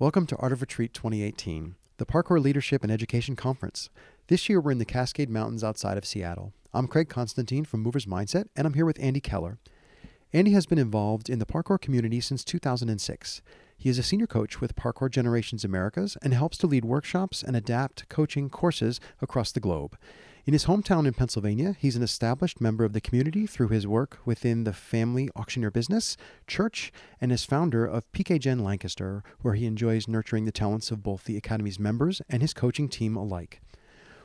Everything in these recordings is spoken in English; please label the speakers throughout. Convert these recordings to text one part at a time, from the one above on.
Speaker 1: Welcome to Art of Retreat 2018, the Parkour Leadership and Education Conference. This year we're in the Cascade Mountains outside of Seattle. I'm Craig Constantine from Movers Mindset, and I'm here with Andy Keller. Andy has been involved in the parkour community since 2006. He is a senior coach with Parkour Generations Americas and helps to lead workshops and adapt coaching courses across the globe. In his hometown in Pennsylvania, he's an established member of the community through his work within the family auctioneer business, church, and is founder of PK Gen Lancaster, where he enjoys nurturing the talents of both the Academy's members and his coaching team alike.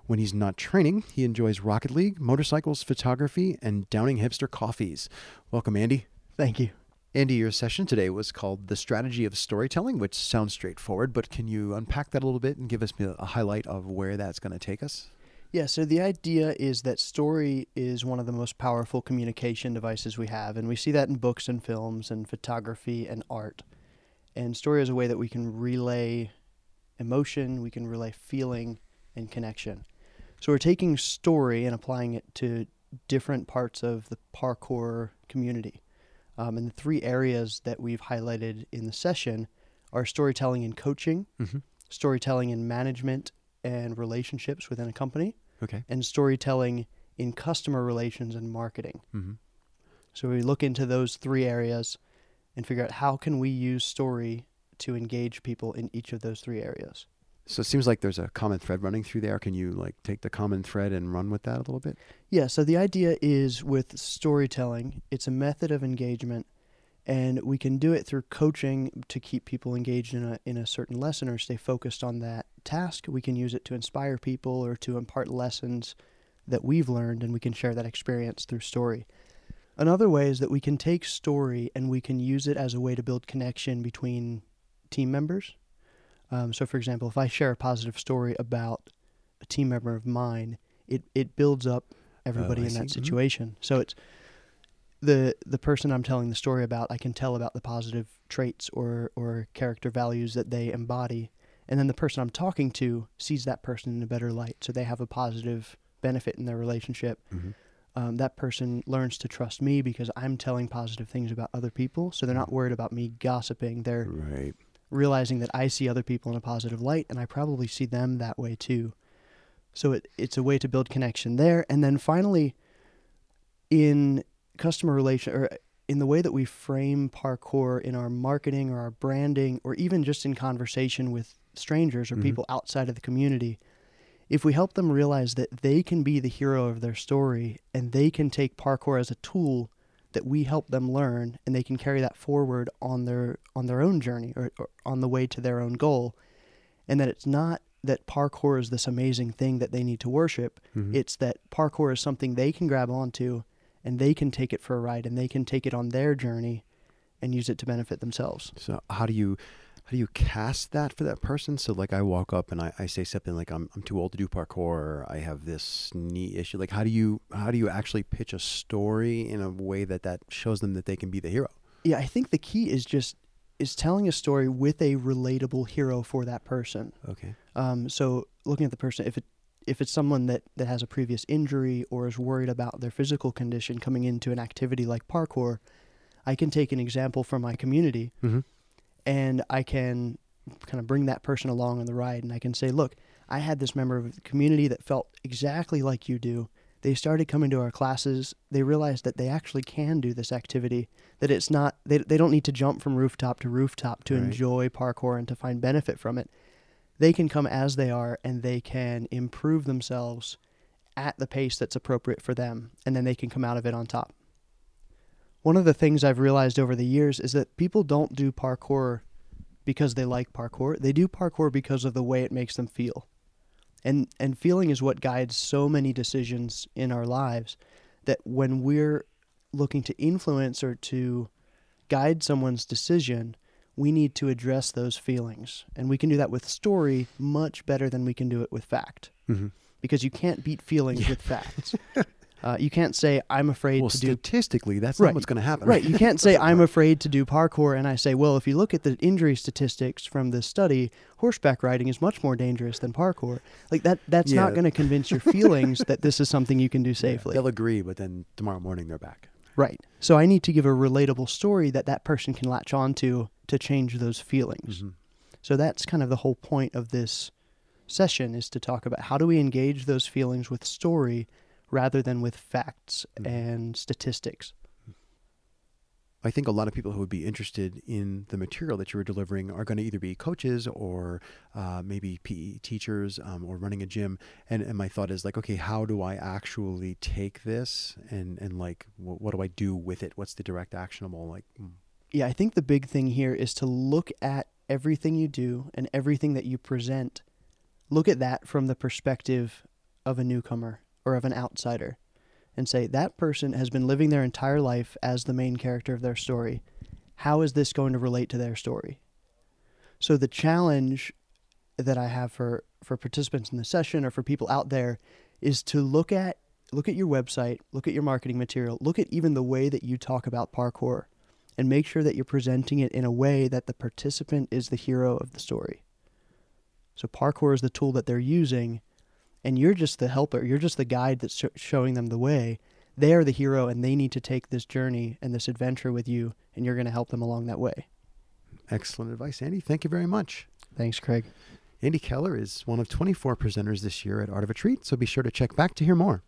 Speaker 1: When he's not training, he enjoys Rocket League, motorcycles, photography, and downing hipster coffees. Welcome, Andy.
Speaker 2: Thank you.
Speaker 1: Andy, your session today was called The Strategy of Storytelling, which sounds straightforward, but can you unpack that a little bit and give us a highlight of where that's going to take us?
Speaker 2: Yeah, so the idea is that story is one of the most powerful communication devices we have, and we see that in books and films and photography and art. And story is a way that we can relay emotion, we can relay feeling and connection. So we're taking story and applying it to different parts of the parkour community. Um, and the three areas that we've highlighted in the session are storytelling and coaching, mm-hmm. storytelling and management and relationships within a company,
Speaker 1: Okay.
Speaker 2: And storytelling in customer relations and marketing. Mm-hmm. So we look into those three areas and figure out how can we use story to engage people in each of those three areas.
Speaker 1: So it seems like there's a common thread running through there. Can you like take the common thread and run with that a little bit?
Speaker 2: Yeah, so the idea is with storytelling, it's a method of engagement and we can do it through coaching to keep people engaged in a in a certain lesson or stay focused on that task. We can use it to inspire people or to impart lessons that we've learned, and we can share that experience through story. Another way is that we can take story and we can use it as a way to build connection between team members. Um, so, for example, if I share a positive story about a team member of mine, it, it builds up everybody oh, in that mm-hmm. situation. Mm-hmm. So it's the the person I'm telling the story about, I can tell about the positive traits or or character values that they embody, and then the person I'm talking to sees that person in a better light, so they have a positive benefit in their relationship. Mm-hmm. Um, that person learns to trust me because I'm telling positive things about other people, so they're not mm-hmm. worried about me gossiping. They're
Speaker 1: right.
Speaker 2: realizing that I see other people in a positive light, and I probably see them that way too. So it, it's a way to build connection there, and then finally, in customer relation or in the way that we frame parkour in our marketing or our branding or even just in conversation with strangers or mm-hmm. people outside of the community if we help them realize that they can be the hero of their story and they can take parkour as a tool that we help them learn and they can carry that forward on their on their own journey or, or on the way to their own goal and that it's not that parkour is this amazing thing that they need to worship mm-hmm. it's that parkour is something they can grab onto and they can take it for a ride and they can take it on their journey and use it to benefit themselves.
Speaker 1: So how do you how do you cast that for that person? So like I walk up and I, I say something like I'm I'm too old to do parkour or I have this knee issue. Like how do you how do you actually pitch a story in a way that that shows them that they can be the hero?
Speaker 2: Yeah, I think the key is just is telling a story with a relatable hero for that person.
Speaker 1: Okay.
Speaker 2: Um, so looking at the person, if it if it's someone that, that has a previous injury or is worried about their physical condition coming into an activity like parkour, I can take an example from my community mm-hmm. And I can kind of bring that person along on the ride and I can say, look, I had this member of the community that felt exactly like you do. They started coming to our classes. They realized that they actually can do this activity, that it's not, they, they don't need to jump from rooftop to rooftop to right. enjoy parkour and to find benefit from it they can come as they are and they can improve themselves at the pace that's appropriate for them, and then they can come out of it on top. One of the things I've realized over the years is that people don't do parkour because they like parkour. They do parkour because of the way it makes them feel. And and feeling is what guides so many decisions in our lives that when we're looking to influence or to guide someone's decision, we need to address those feelings. And we can do that with story much better than we can do it with fact. Mm-hmm. Because you can't beat feelings yeah. with facts. Uh, you can't say I'm afraid
Speaker 1: well,
Speaker 2: to
Speaker 1: do. Statistically, that's right. not what's going to happen.
Speaker 2: Right. You can't say I'm afraid to do parkour, and I say, well, if you look at the injury statistics from this study, horseback riding is much more dangerous than parkour. Like that. That's yeah. not going to convince your feelings that this is something you can do safely.
Speaker 1: Yeah, they'll agree, but then tomorrow morning they're back.
Speaker 2: Right. So I need to give a relatable story that that person can latch onto to change those feelings. Mm-hmm. So that's kind of the whole point of this session is to talk about how do we engage those feelings with story rather than with facts
Speaker 1: Mhm.
Speaker 2: and statistics.
Speaker 1: I think a lot of people who would be interested in the material that you were delivering are going to either be coaches or uh, maybe PE teachers um, or running a gym. And, and my thought is like, okay, how do I actually take this and, and like, wh- what do I do with it? What's the direct actionable? Like, mm,
Speaker 2: Yeah, I think the big thing here is to look at everything you do and everything that you present. Look at that from the perspective of a newcomer or of an outsider and say that person has been living their entire life as the main character of their story. How is this going to relate to their story? So the challenge that I have for for participants in the session or for people out there is to look at look at your website, look at your marketing material, look at even the way that you talk about parkour and make sure that you're presenting it in a way that the participant is the hero of the story. So parkour is the tool that they're using and you're just the helper, you're just the guide that's sh- showing them the way. They are the hero and they need to take this journey and this adventure with you and you're going to help them along that way.
Speaker 1: excellent advice, Andy. Thank you very much.
Speaker 2: Thanks, Craig.
Speaker 1: Andy Keller is one of 24 presenters this year at Art of Retreat, so be sure to check back to hear more.